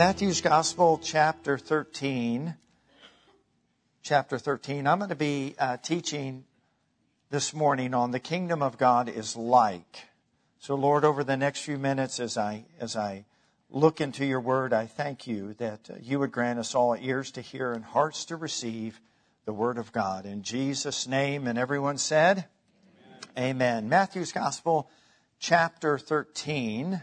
Matthew's Gospel, chapter 13. Chapter 13. I'm going to be uh, teaching this morning on the kingdom of God is like. So, Lord, over the next few minutes, as I as I look into Your Word, I thank You that uh, You would grant us all ears to hear and hearts to receive the Word of God. In Jesus' name, and everyone said, Amen. Amen. Matthew's Gospel, chapter 13.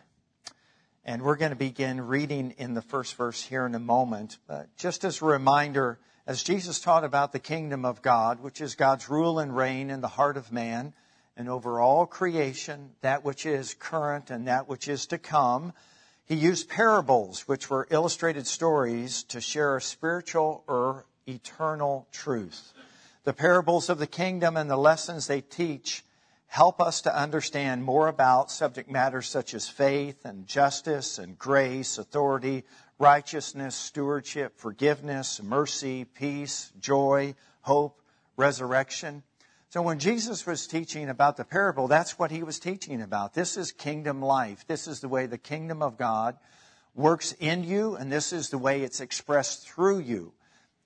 And we're going to begin reading in the first verse here in a moment. But just as a reminder, as Jesus taught about the kingdom of God, which is God's rule and reign in the heart of man and over all creation, that which is current and that which is to come, he used parables, which were illustrated stories, to share a spiritual or eternal truth. The parables of the kingdom and the lessons they teach help us to understand more about subject matters such as faith and justice and grace, authority, righteousness, stewardship, forgiveness, mercy, peace, joy, hope, resurrection. So when Jesus was teaching about the parable, that's what he was teaching about. This is kingdom life. This is the way the kingdom of God works in you, and this is the way it's expressed through you.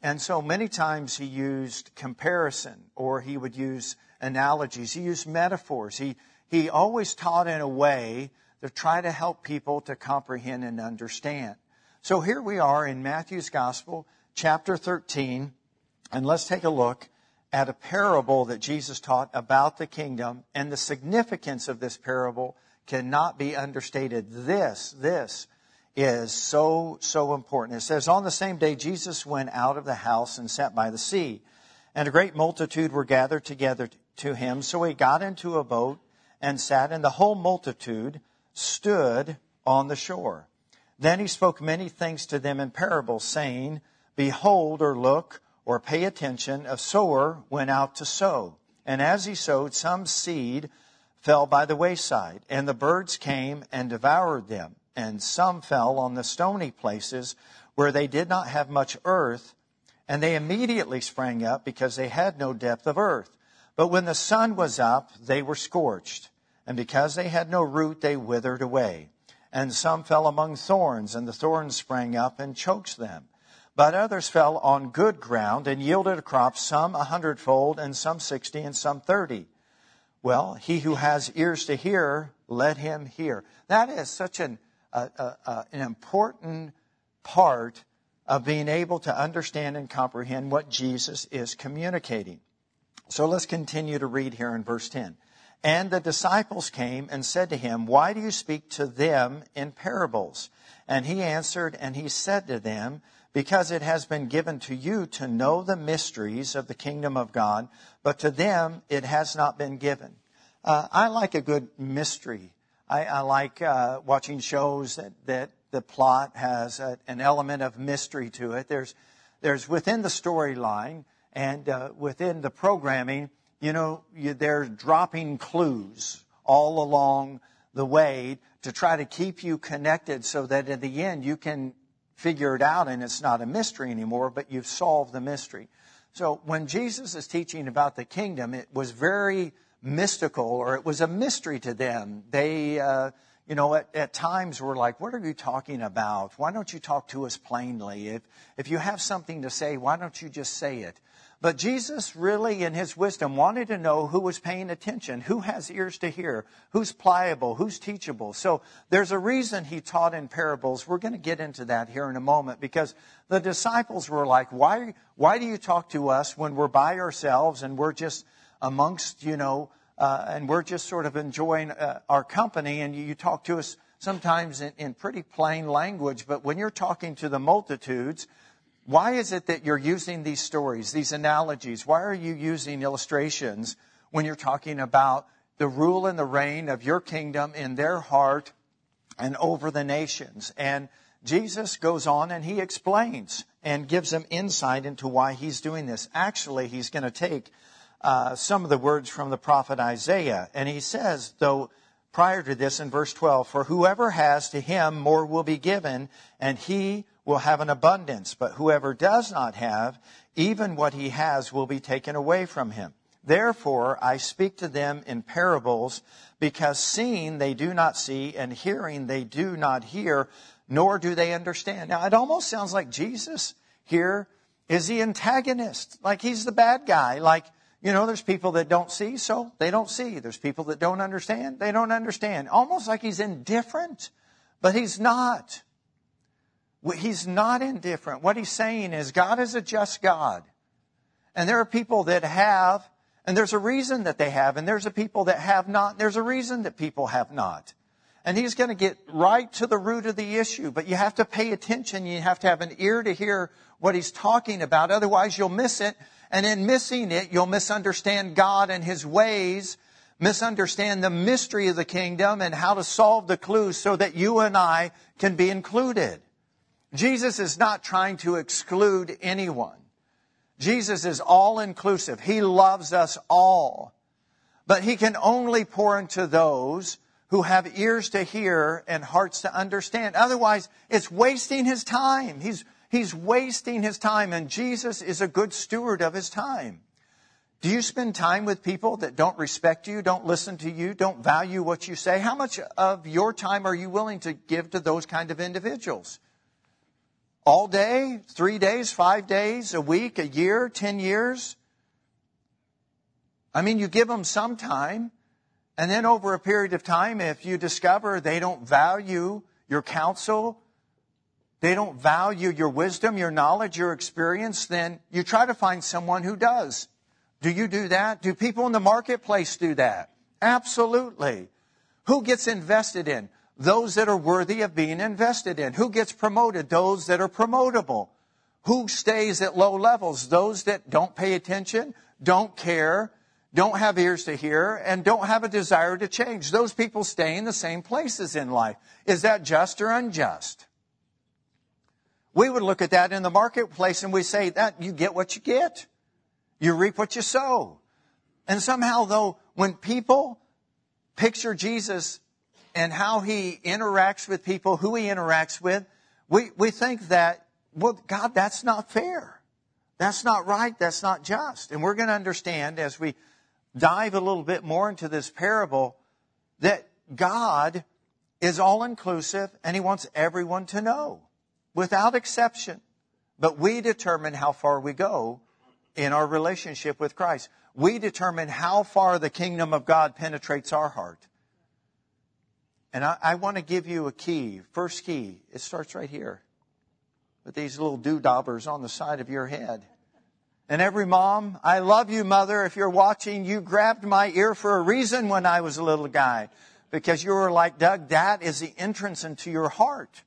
And so many times he used comparison, or he would use analogies. He used metaphors. He, he always taught in a way to try to help people to comprehend and understand. So here we are in Matthew's Gospel, chapter 13, and let's take a look at a parable that Jesus taught about the kingdom, and the significance of this parable cannot be understated. This, this is so, so important. It says, On the same day, Jesus went out of the house and sat by the sea, and a great multitude were gathered together to him. So he got into a boat and sat, and the whole multitude stood on the shore. Then he spoke many things to them in parables, saying, Behold, or look, or pay attention, a sower went out to sow. And as he sowed, some seed fell by the wayside, and the birds came and devoured them. And some fell on the stony places where they did not have much earth, and they immediately sprang up because they had no depth of earth. But when the sun was up, they were scorched, and because they had no root, they withered away. And some fell among thorns, and the thorns sprang up and choked them. But others fell on good ground and yielded a crop, some a hundredfold, and some sixty, and some thirty. Well, he who has ears to hear, let him hear. That is such an, an important part of being able to understand and comprehend what Jesus is communicating. So let's continue to read here in verse 10. And the disciples came and said to him, Why do you speak to them in parables? And he answered and he said to them, Because it has been given to you to know the mysteries of the kingdom of God, but to them it has not been given. Uh, I like a good mystery. I, I like uh, watching shows that, that the plot has a, an element of mystery to it. There's, there's within the storyline, and uh, within the programming, you know, you, they're dropping clues all along the way to try to keep you connected so that at the end you can figure it out and it's not a mystery anymore, but you've solved the mystery. So when Jesus is teaching about the kingdom, it was very mystical or it was a mystery to them. They, uh, you know, at, at times we're like, what are you talking about? Why don't you talk to us plainly? If, if you have something to say, why don't you just say it? But Jesus really, in his wisdom, wanted to know who was paying attention, who has ears to hear, who's pliable, who's teachable. So there's a reason he taught in parables. We're going to get into that here in a moment because the disciples were like, why, why do you talk to us when we're by ourselves and we're just amongst, you know, uh, and we're just sort of enjoying uh, our company and you, talk to us sometimes in, in pretty plain language, but when you're talking to the multitudes, why is it that you're using these stories, these analogies? Why are you using illustrations when you're talking about the rule and the reign of your kingdom in their heart and over the nations? And Jesus goes on and he explains and gives them insight into why he's doing this. Actually, he's going to take uh, some of the words from the prophet Isaiah, and he says, though prior to this in verse 12, for whoever has to him more will be given, and he will have an abundance, but whoever does not have, even what he has will be taken away from him. Therefore, I speak to them in parables, because seeing they do not see, and hearing they do not hear, nor do they understand. Now, it almost sounds like Jesus here is the antagonist, like he's the bad guy, like, you know, there's people that don't see, so they don't see. There's people that don't understand, they don't understand. Almost like he's indifferent, but he's not. He's not indifferent. What he's saying is God is a just God. And there are people that have, and there's a reason that they have, and there's a people that have not, and there's a reason that people have not. And he's going to get right to the root of the issue, but you have to pay attention. You have to have an ear to hear what he's talking about. Otherwise, you'll miss it. And in missing it, you'll misunderstand God and his ways, misunderstand the mystery of the kingdom and how to solve the clues so that you and I can be included. Jesus is not trying to exclude anyone. Jesus is all inclusive. He loves us all. But he can only pour into those who have ears to hear and hearts to understand. Otherwise, it's wasting his time. He's, he's wasting his time, and Jesus is a good steward of his time. Do you spend time with people that don't respect you, don't listen to you, don't value what you say? How much of your time are you willing to give to those kind of individuals? All day, three days, five days, a week, a year, ten years? I mean, you give them some time. And then over a period of time, if you discover they don't value your counsel, they don't value your wisdom, your knowledge, your experience, then you try to find someone who does. Do you do that? Do people in the marketplace do that? Absolutely. Who gets invested in? Those that are worthy of being invested in. Who gets promoted? Those that are promotable. Who stays at low levels? Those that don't pay attention, don't care, don't have ears to hear, and don't have a desire to change. Those people stay in the same places in life. Is that just or unjust? We would look at that in the marketplace and we say that you get what you get. You reap what you sow. And somehow though, when people picture Jesus and how he interacts with people, who he interacts with, we, we think that, well, God, that's not fair. That's not right. That's not just. And we're going to understand as we dive a little bit more into this parable that God is all inclusive and he wants everyone to know without exception. But we determine how far we go in our relationship with Christ. We determine how far the kingdom of God penetrates our heart. And I, I want to give you a key, first key. It starts right here with these little doodabbers on the side of your head. And every mom, I love you, mother. If you're watching, you grabbed my ear for a reason when I was a little guy. Because you were like, Doug, that is the entrance into your heart.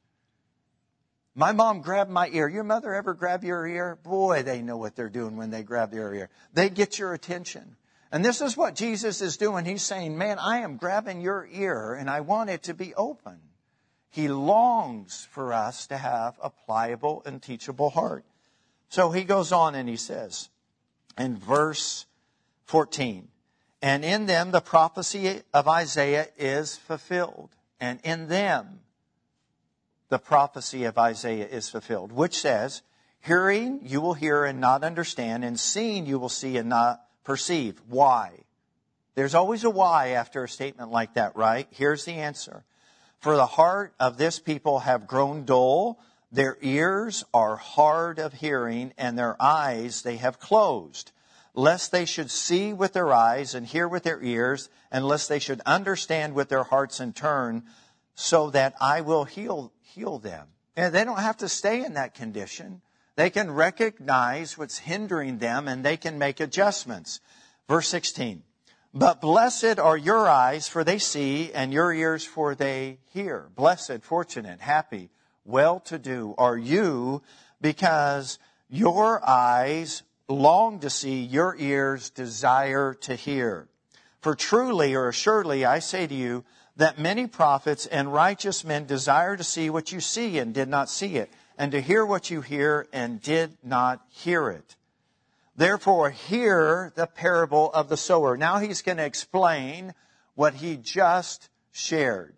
My mom grabbed my ear. Your mother ever grab your ear? Boy, they know what they're doing when they grab their ear. They get your attention. And this is what Jesus is doing. He's saying, man, I am grabbing your ear and I want it to be open. He longs for us to have a pliable and teachable heart. So he goes on and he says in verse 14, and in them the prophecy of Isaiah is fulfilled. And in them the prophecy of Isaiah is fulfilled, which says, Hearing you will hear and not understand, and seeing you will see and not perceive. Why? There's always a why after a statement like that, right? Here's the answer. For the heart of this people have grown dull, their ears are hard of hearing, and their eyes they have closed, lest they should see with their eyes and hear with their ears, and lest they should understand with their hearts and turn, so that I will heal, heal them. And they don't have to stay in that condition. They can recognize what's hindering them and they can make adjustments. Verse 16. But blessed are your eyes, for they see, and your ears, for they hear. Blessed, fortunate, happy, well to do are you because your eyes long to see, your ears desire to hear. For truly or assuredly I say to you that many prophets and righteous men desire to see what you see and did not see it, and to hear what you hear and did not hear it. Therefore, hear the parable of the sower. Now he's going to explain what he just shared.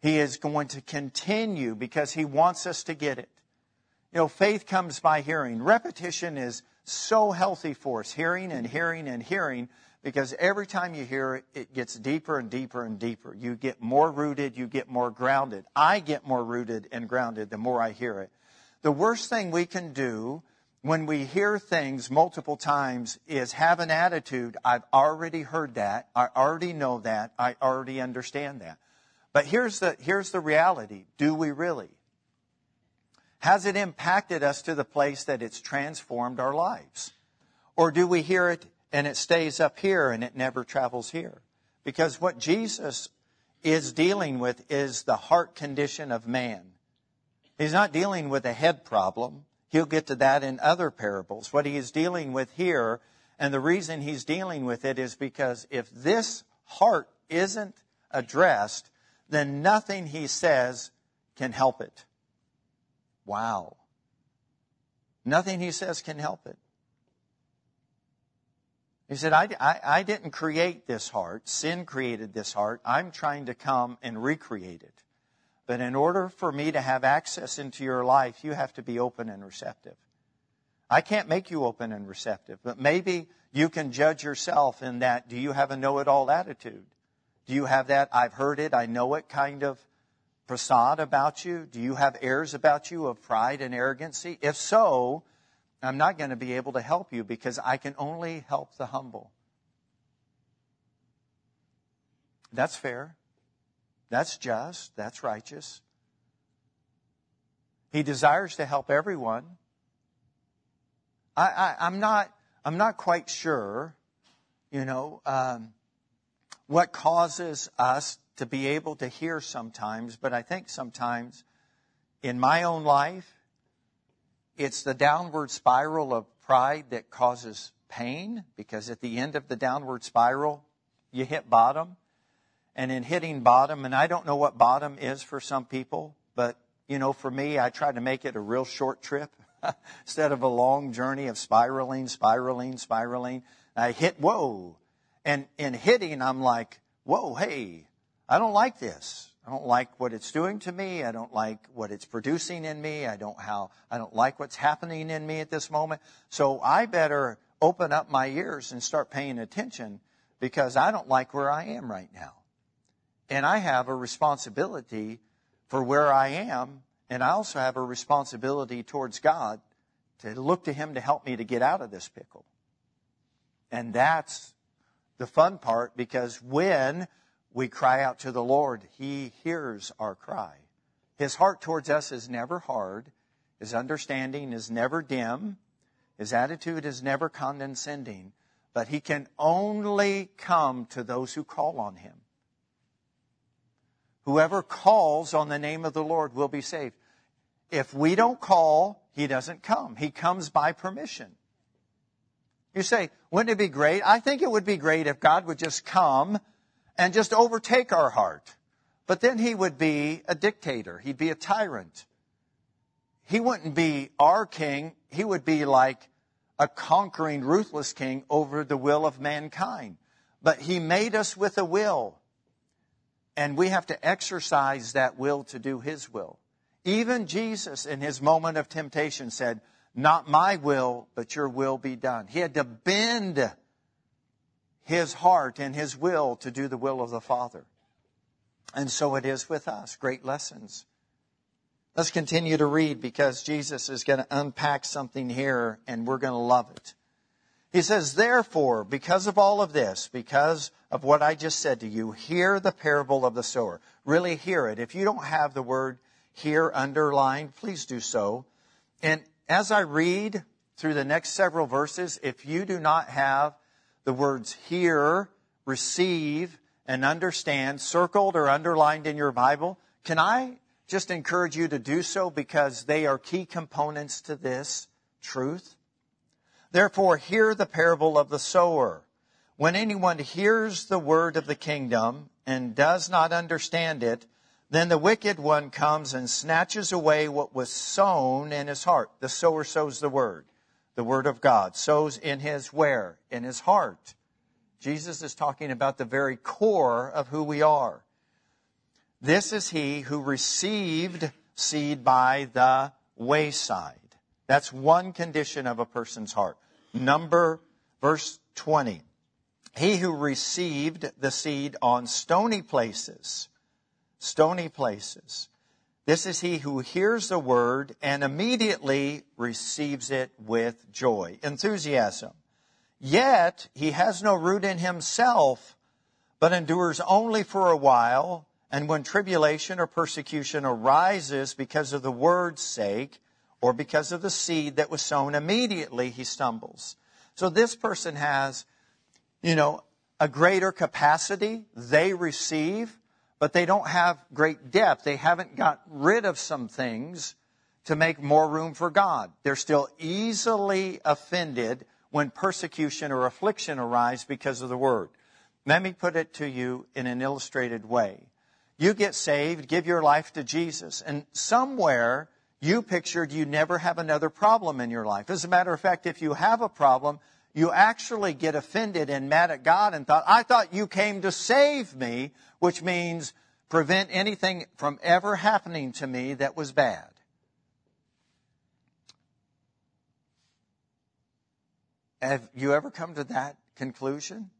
He is going to continue because he wants us to get it. You know, faith comes by hearing. Repetition is so healthy for us, hearing and hearing and hearing, because every time you hear it, it gets deeper and deeper and deeper. You get more rooted, you get more grounded. I get more rooted and grounded the more I hear it. The worst thing we can do when we hear things multiple times is have an attitude, I've already heard that, I already know that, I already understand that. But here's the, here's the reality. Do we really? Has it impacted us to the place that it's transformed our lives? Or do we hear it and it stays up here and it never travels here? Because what Jesus is dealing with is the heart condition of man. He's not dealing with a head problem. He'll get to that in other parables. What he is dealing with here, and the reason he's dealing with it is because if this heart isn't addressed, then nothing he says can help it. Wow. Nothing he says can help it. He said, I, I, I, didn't create this heart. Sin created this heart. I'm trying to come and recreate it. But in order for me to have access into your life, you have to be open and receptive. I can't make you open and receptive, but maybe you can judge yourself in that do you have a know it all attitude? Do you have that I've heard it, I know it kind of prasad about you? Do you have airs about you of pride and arrogancy? If so, I'm not going to be able to help you because I can only help the humble. That's fair. That's just. That's righteous. He desires to help everyone. I, am not. I'm not quite sure. You know um, what causes us to be able to hear sometimes, but I think sometimes in my own life, it's the downward spiral of pride that causes pain because at the end of the downward spiral, you hit bottom and in hitting bottom, and I don't know what bottom is for some people, but you know, for me, I try to make it a real short trip instead of a long journey of spiraling, spiraling, spiraling. I hit, whoa. And in hitting, I'm like, whoa, hey, I don't like this. I don't like what it's doing to me. I don't like what it's producing in me. I don't how I don't like what's happening in me at this moment. So I better open up my ears and start paying attention because I don't like where I am right now. And I have a responsibility for where I am, and I also have a responsibility towards God to look to Him to help me to get out of this pickle. And that's the fun part because when we cry out to the Lord, He hears our cry. His heart towards us is never hard. His understanding is never dim. His attitude is never condescending. But He can only come to those who call on Him. Whoever calls on the name of the Lord will be saved. If we don't call, he doesn't come. He comes by permission. You say, wouldn't it be great? I think it would be great if God would just come and just overtake our heart. But then he would be a dictator. He'd be a tyrant. He wouldn't be our king. He would be like a conquering, ruthless king over the will of mankind. But he made us with a will. And we have to exercise that will to do His will. Even Jesus, in his moment of temptation, said, Not my will, but your will be done. He had to bend his heart and his will to do the will of the Father. And so it is with us. Great lessons. Let's continue to read because Jesus is going to unpack something here and we're going to love it. He says, therefore, because of all of this, because of what I just said to you, hear the parable of the sower. Really hear it. If you don't have the word here underlined, please do so. And as I read through the next several verses, if you do not have the words hear, receive, and understand circled or underlined in your Bible, can I just encourage you to do so because they are key components to this truth? Therefore, hear the parable of the sower. When anyone hears the word of the kingdom and does not understand it, then the wicked one comes and snatches away what was sown in his heart. The sower sows the word, the word of God, sows in his where? In his heart. Jesus is talking about the very core of who we are. This is he who received seed by the wayside. That's one condition of a person's heart. Number, verse 20. He who received the seed on stony places, stony places. This is he who hears the word and immediately receives it with joy, enthusiasm. Yet he has no root in himself, but endures only for a while. And when tribulation or persecution arises because of the word's sake, or because of the seed that was sown, immediately he stumbles. So this person has, you know, a greater capacity. They receive, but they don't have great depth. They haven't got rid of some things to make more room for God. They're still easily offended when persecution or affliction arise because of the word. Let me put it to you in an illustrated way. You get saved, give your life to Jesus, and somewhere you pictured you never have another problem in your life. As a matter of fact, if you have a problem, you actually get offended and mad at God and thought, I thought you came to save me, which means prevent anything from ever happening to me that was bad. Have you ever come to that conclusion?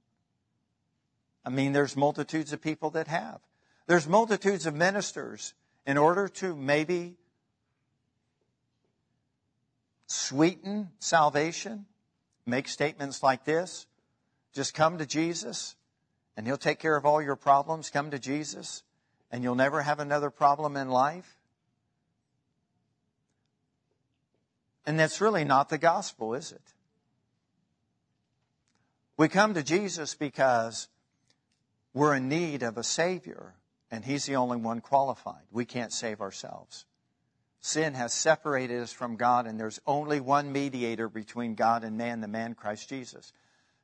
I mean, there's multitudes of people that have. There's multitudes of ministers in order to maybe sweeten salvation, make statements like this. Just come to Jesus and he'll take care of all your problems. Come to Jesus and you'll never have another problem in life. And that's really not the gospel, is it? We come to Jesus because we're in need of a Savior, and He's the only one qualified. We can't save ourselves. Sin has separated us from God, and there's only one mediator between God and man, the man Christ Jesus.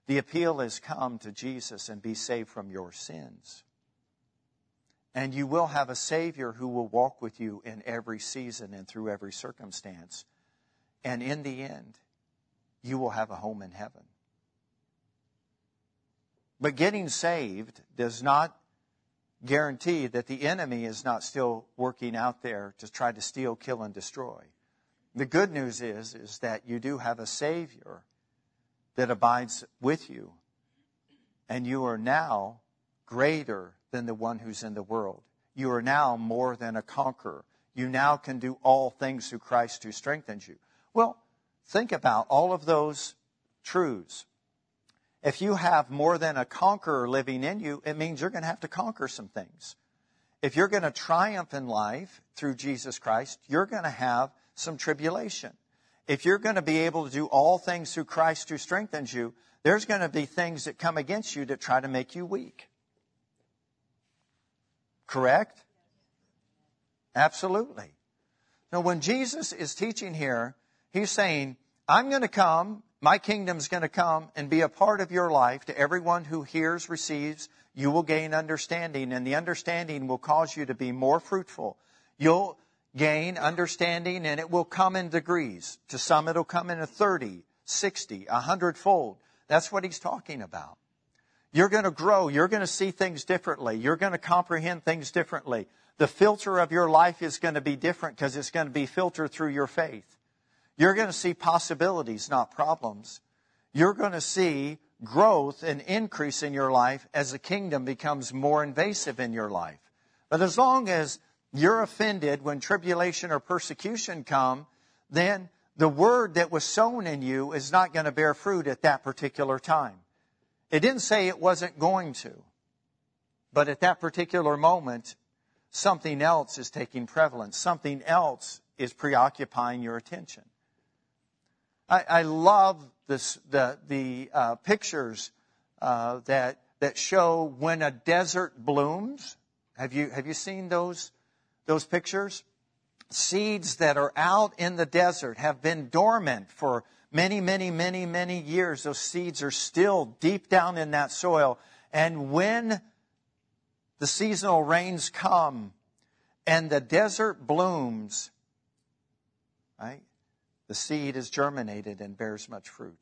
The appeal is come to Jesus and be saved from your sins. And you will have a Savior who will walk with you in every season and through every circumstance. And in the end, you will have a home in heaven. But getting saved does not guarantee that the enemy is not still working out there to try to steal, kill, and destroy. The good news is, is that you do have a Savior that abides with you, and you are now greater than the one who's in the world. You are now more than a conqueror. You now can do all things through Christ who strengthens you. Well, think about all of those truths. If you have more than a conqueror living in you, it means you're going to have to conquer some things. If you're going to triumph in life through Jesus Christ, you're going to have some tribulation. If you're going to be able to do all things through Christ who strengthens you, there's going to be things that come against you that try to make you weak. Correct? Absolutely. Now, when Jesus is teaching here, he's saying, I'm going to come my kingdom's going to come and be a part of your life. To everyone who hears, receives, you will gain understanding, and the understanding will cause you to be more fruitful. You'll gain understanding, and it will come in degrees. To some, it'll come in a 30, 60, 100 fold. That's what he's talking about. You're going to grow. You're going to see things differently. You're going to comprehend things differently. The filter of your life is going to be different because it's going to be filtered through your faith. You're going to see possibilities, not problems. You're going to see growth and increase in your life as the kingdom becomes more invasive in your life. But as long as you're offended when tribulation or persecution come, then the word that was sown in you is not going to bear fruit at that particular time. It didn't say it wasn't going to. But at that particular moment, something else is taking prevalence. Something else is preoccupying your attention. I, I love this, the, the uh, pictures uh, that, that show when a desert blooms. Have you, have you seen those, those pictures? Seeds that are out in the desert have been dormant for many, many, many, many years. Those seeds are still deep down in that soil. And when the seasonal rains come and the desert blooms, right? The seed is germinated and bears much fruit.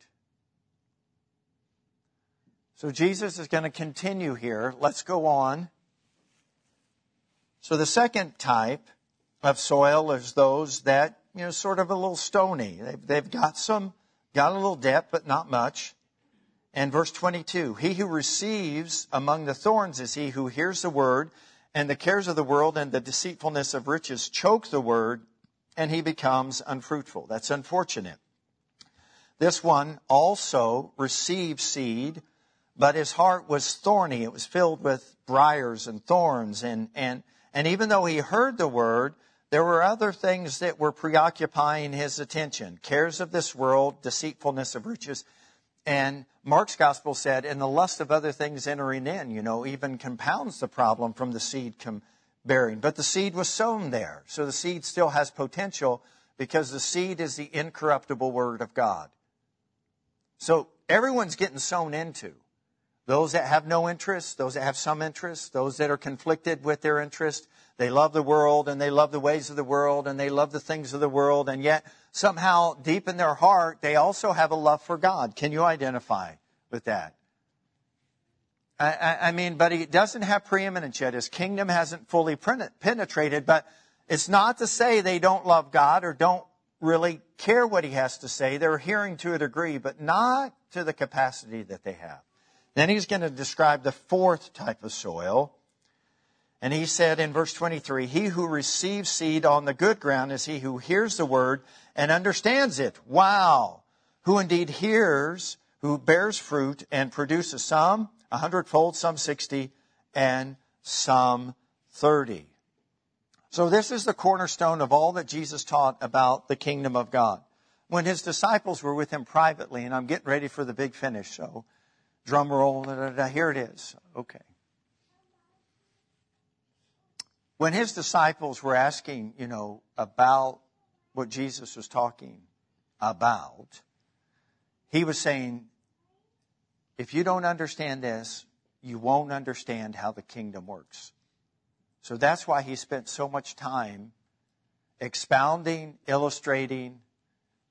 So Jesus is going to continue here. Let's go on. So the second type of soil is those that, you know, sort of a little stony. They've, they've got some Got a little depth, but not much. And verse 22 He who receives among the thorns is he who hears the word, and the cares of the world and the deceitfulness of riches choke the word, and he becomes unfruitful. That's unfortunate. This one also received seed, but his heart was thorny. It was filled with briars and thorns. And, and, and even though he heard the word, there were other things that were preoccupying his attention cares of this world, deceitfulness of riches. And Mark's gospel said, and the lust of other things entering in, you know, even compounds the problem from the seed com- bearing. But the seed was sown there. So the seed still has potential because the seed is the incorruptible word of God. So everyone's getting sown into. Those that have no interest, those that have some interest, those that are conflicted with their interest, they love the world and they love the ways of the world and they love the things of the world, and yet somehow deep in their heart, they also have a love for God. Can you identify with that? I, I mean, but he doesn't have preeminence yet. His kingdom hasn't fully penetrated, but it's not to say they don't love God or don't really care what he has to say. They're hearing to a degree, but not to the capacity that they have. Then he's going to describe the fourth type of soil. And he said in verse 23, He who receives seed on the good ground is he who hears the word and understands it. Wow! Who indeed hears, who bears fruit and produces some a hundredfold, some sixty, and some thirty. So this is the cornerstone of all that Jesus taught about the kingdom of God. When his disciples were with him privately, and I'm getting ready for the big finish, so drum roll, da, da, da, here it is. Okay. When his disciples were asking, you know, about what Jesus was talking about, he was saying, if you don't understand this, you won't understand how the kingdom works. So that's why he spent so much time expounding, illustrating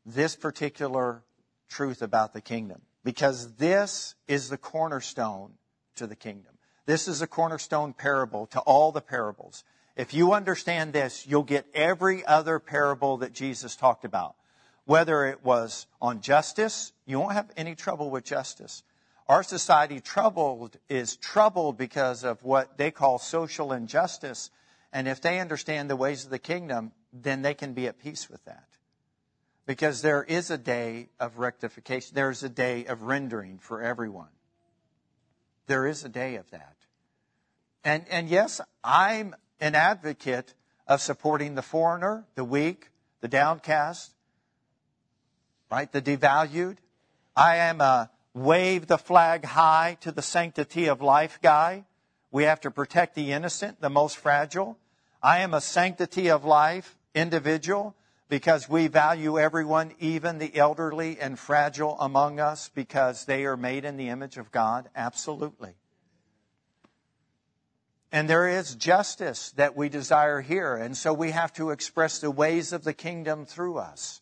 this particular truth about the kingdom. Because this is the cornerstone to the kingdom. This is a cornerstone parable to all the parables. If you understand this, you'll get every other parable that Jesus talked about. Whether it was on justice, you won't have any trouble with justice. Our society troubled is troubled because of what they call social injustice. And if they understand the ways of the kingdom, then they can be at peace with that. Because there is a day of rectification. There is a day of rendering for everyone. There is a day of that. And, and yes, I'm an advocate of supporting the foreigner, the weak, the downcast, right? The devalued. I am a wave the flag high to the sanctity of life guy. We have to protect the innocent, the most fragile. I am a sanctity of life individual because we value everyone, even the elderly and fragile among us, because they are made in the image of God. Absolutely. And there is justice that we desire here. And so we have to express the ways of the kingdom through us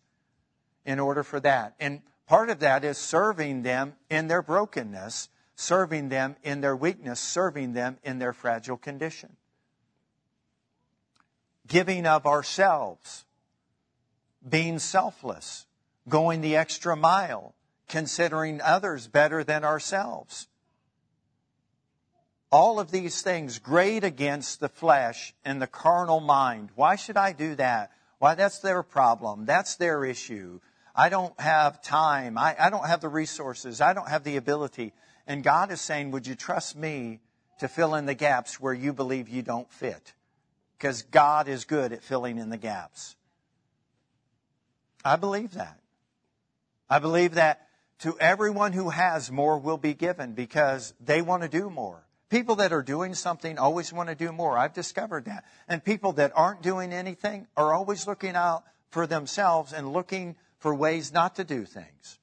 in order for that. And part of that is serving them in their brokenness, serving them in their weakness, serving them in their fragile condition. Giving of ourselves, being selfless, going the extra mile, considering others better than ourselves all of these things grate against the flesh and the carnal mind. Why should I do that? Why, that's their problem. That's their issue. I don't have time. I, I don't have the resources. I don't have the ability. And God is saying, Would you trust me to fill in the gaps where you believe you don't fit? Because God is good at filling in the gaps. I believe that. I believe that to everyone who has more will be given because they want to do more. People that are doing something always want to do more. I've discovered that. And people that aren't doing anything are always looking out for themselves and looking for ways not to do things.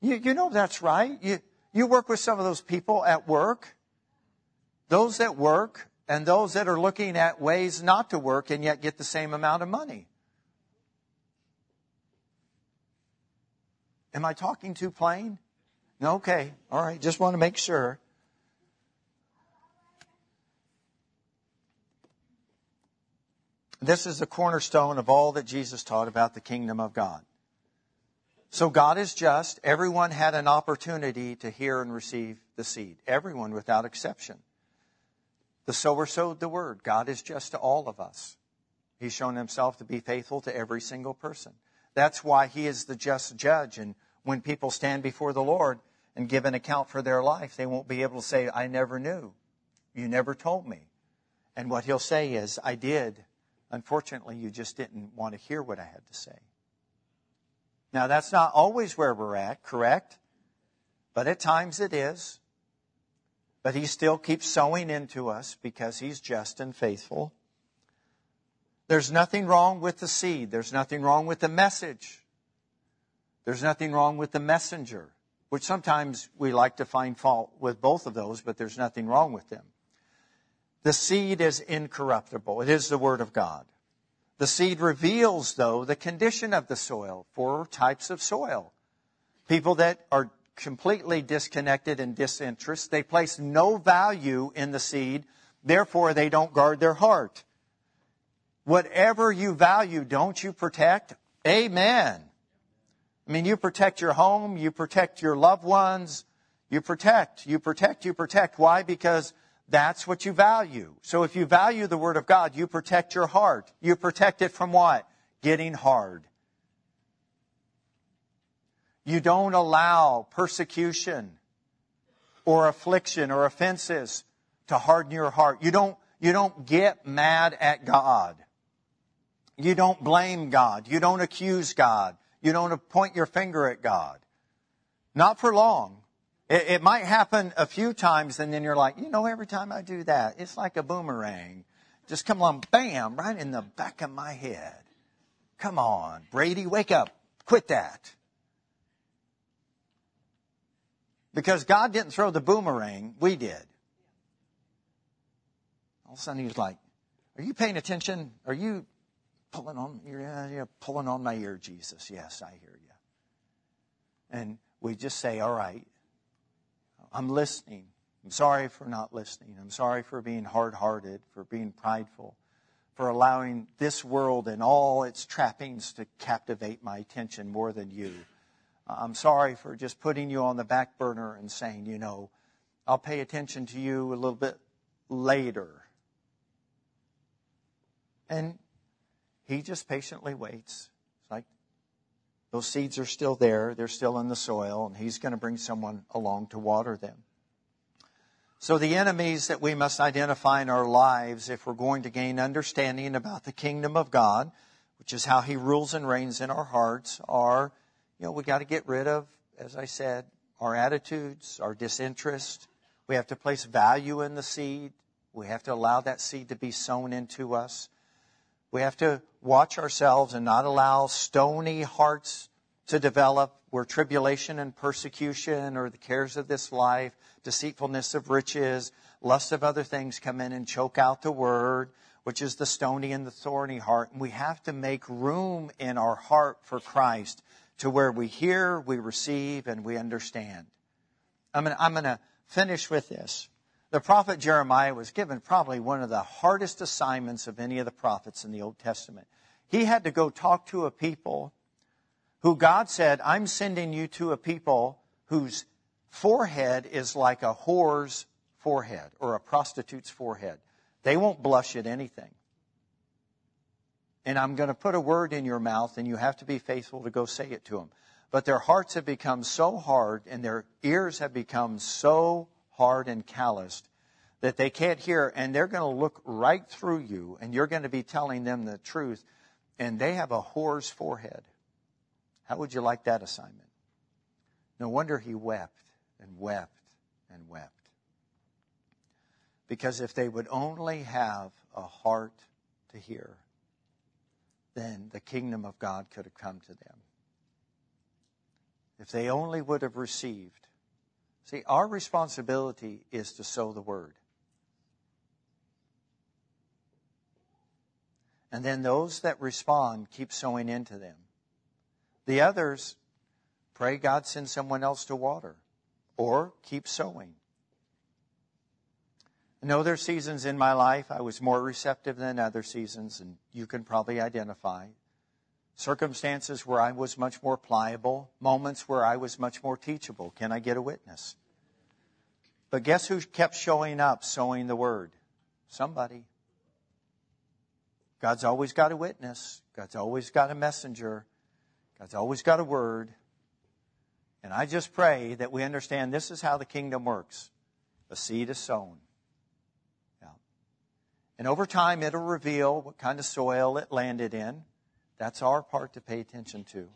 You, you know that's right. You, you work with some of those people at work. Those that work and those that are looking at ways not to work and yet get the same amount of money. Am I talking too plain? Okay, all right, just want to make sure. This is the cornerstone of all that Jesus taught about the kingdom of God. So God is just. Everyone had an opportunity to hear and receive the seed. Everyone without exception. The sower sowed the word. God is just to all of us. He's shown himself to be faithful to every single person. That's why he is the just judge. And when people stand before the Lord and give an account for their life, they won't be able to say, I never knew. You never told me. And what he'll say is, I did. Unfortunately, you just didn't want to hear what I had to say. Now, that's not always where we're at, correct? But at times it is. But he still keeps sowing into us because he's just and faithful. There's nothing wrong with the seed. There's nothing wrong with the message. There's nothing wrong with the messenger, which sometimes we like to find fault with both of those, but there's nothing wrong with them. The seed is incorruptible. It is the Word of God. The seed reveals, though, the condition of the soil, four types of soil. People that are completely disconnected and disinterested, they place no value in the seed, therefore they don't guard their heart. Whatever you value, don't you protect? Amen. I mean, you protect your home, you protect your loved ones, you protect, you protect, you protect. Why? Because that's what you value. So if you value the Word of God, you protect your heart. You protect it from what? Getting hard. You don't allow persecution or affliction or offenses to harden your heart. You don't, you don't get mad at God. You don't blame God. You don't accuse God. You don't point your finger at God. Not for long. It, it might happen a few times and then you're like, you know, every time I do that, it's like a boomerang. Just come along, bam, right in the back of my head. Come on, Brady, wake up. Quit that. Because God didn't throw the boomerang, we did. All of a sudden he was like, Are you paying attention? Are you pulling on you're, you're pulling on my ear, Jesus? Yes, I hear you. And we just say, All right, I'm listening. I'm sorry for not listening. I'm sorry for being hard hearted, for being prideful, for allowing this world and all its trappings to captivate my attention more than you. I'm sorry for just putting you on the back burner and saying, you know, I'll pay attention to you a little bit later. And he just patiently waits. Those seeds are still there, they're still in the soil, and he's going to bring someone along to water them. So the enemies that we must identify in our lives if we're going to gain understanding about the kingdom of God, which is how he rules and reigns in our hearts, are, you know, we got to get rid of, as I said, our attitudes, our disinterest. We have to place value in the seed. We have to allow that seed to be sown into us. We have to watch ourselves and not allow stony hearts to develop where tribulation and persecution or the cares of this life, deceitfulness of riches, lust of other things come in and choke out the word, which is the stony and the thorny heart. And we have to make room in our heart for Christ to where we hear, we receive, and we understand. I'm going to finish with this. The prophet Jeremiah was given probably one of the hardest assignments of any of the prophets in the Old Testament. He had to go talk to a people who God said, I'm sending you to a people whose forehead is like a whore's forehead or a prostitute's forehead. They won't blush at anything. And I'm going to put a word in your mouth, and you have to be faithful to go say it to them. But their hearts have become so hard, and their ears have become so hard and calloused that they can't hear, and they're going to look right through you, and you're going to be telling them the truth, and they have a whore's forehead. How would you like that assignment? No wonder he wept and wept and wept. Because if they would only have a heart to hear, then the kingdom of God could have come to them. If they only would have received See, our responsibility is to sow the word. And then those that respond keep sowing into them. The others, pray God send someone else to water or keep sowing. I know there's seasons in my life I was more receptive than other seasons, and you can probably identify. Circumstances where I was much more pliable, moments where I was much more teachable. Can I get a witness? But guess who kept showing up, sowing the word? Somebody. God's always got a witness. God's always got a messenger. God's always got a word. And I just pray that we understand this is how the kingdom works. A seed is sown. Yeah. And over time, it'll reveal what kind of soil it landed in. That's our part to pay attention to.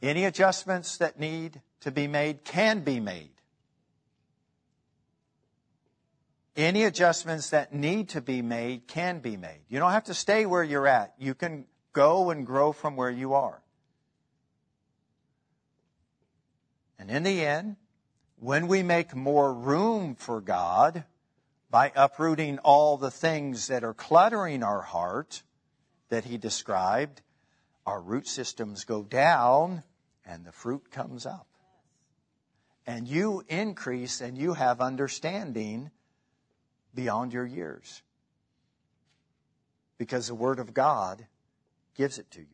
Any adjustments that need to be made can be made. Any adjustments that need to be made can be made. You don't have to stay where you're at. You can go and grow from where you are. And in the end, when we make more room for God by uprooting all the things that are cluttering our heart that he described, our root systems go down and the fruit comes up. And you increase and you have understanding beyond your years. Because the Word of God gives it to you.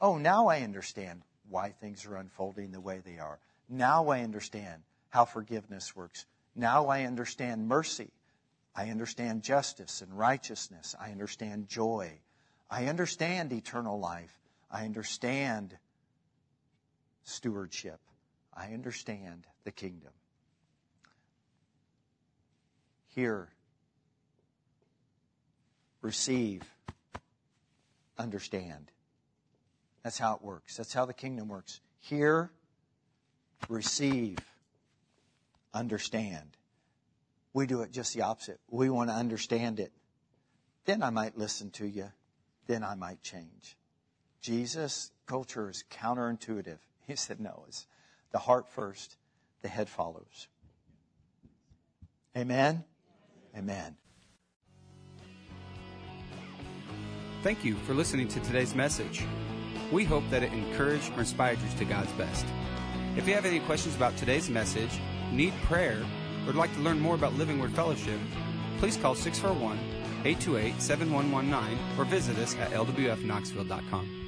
Oh, now I understand why things are unfolding the way they are. Now I understand how forgiveness works. Now I understand mercy. I understand justice and righteousness. I understand joy. I understand eternal life. I understand stewardship. I understand the kingdom. Hear, receive, understand. That's how it works. That's how the kingdom works. Hear, receive, understand. We do it just the opposite. We want to understand it. Then I might listen to you. Then I might change. Jesus' culture is counterintuitive. He said, no, it's the heart first, the head follows. Amen? Amen. Thank you for listening to today's message. We hope that it encouraged or inspired you to God's best. If you have any questions about today's message, need prayer, or would like to learn more about Living Word Fellowship, please call 641 828 7119 or visit us at lwfknoxville.com.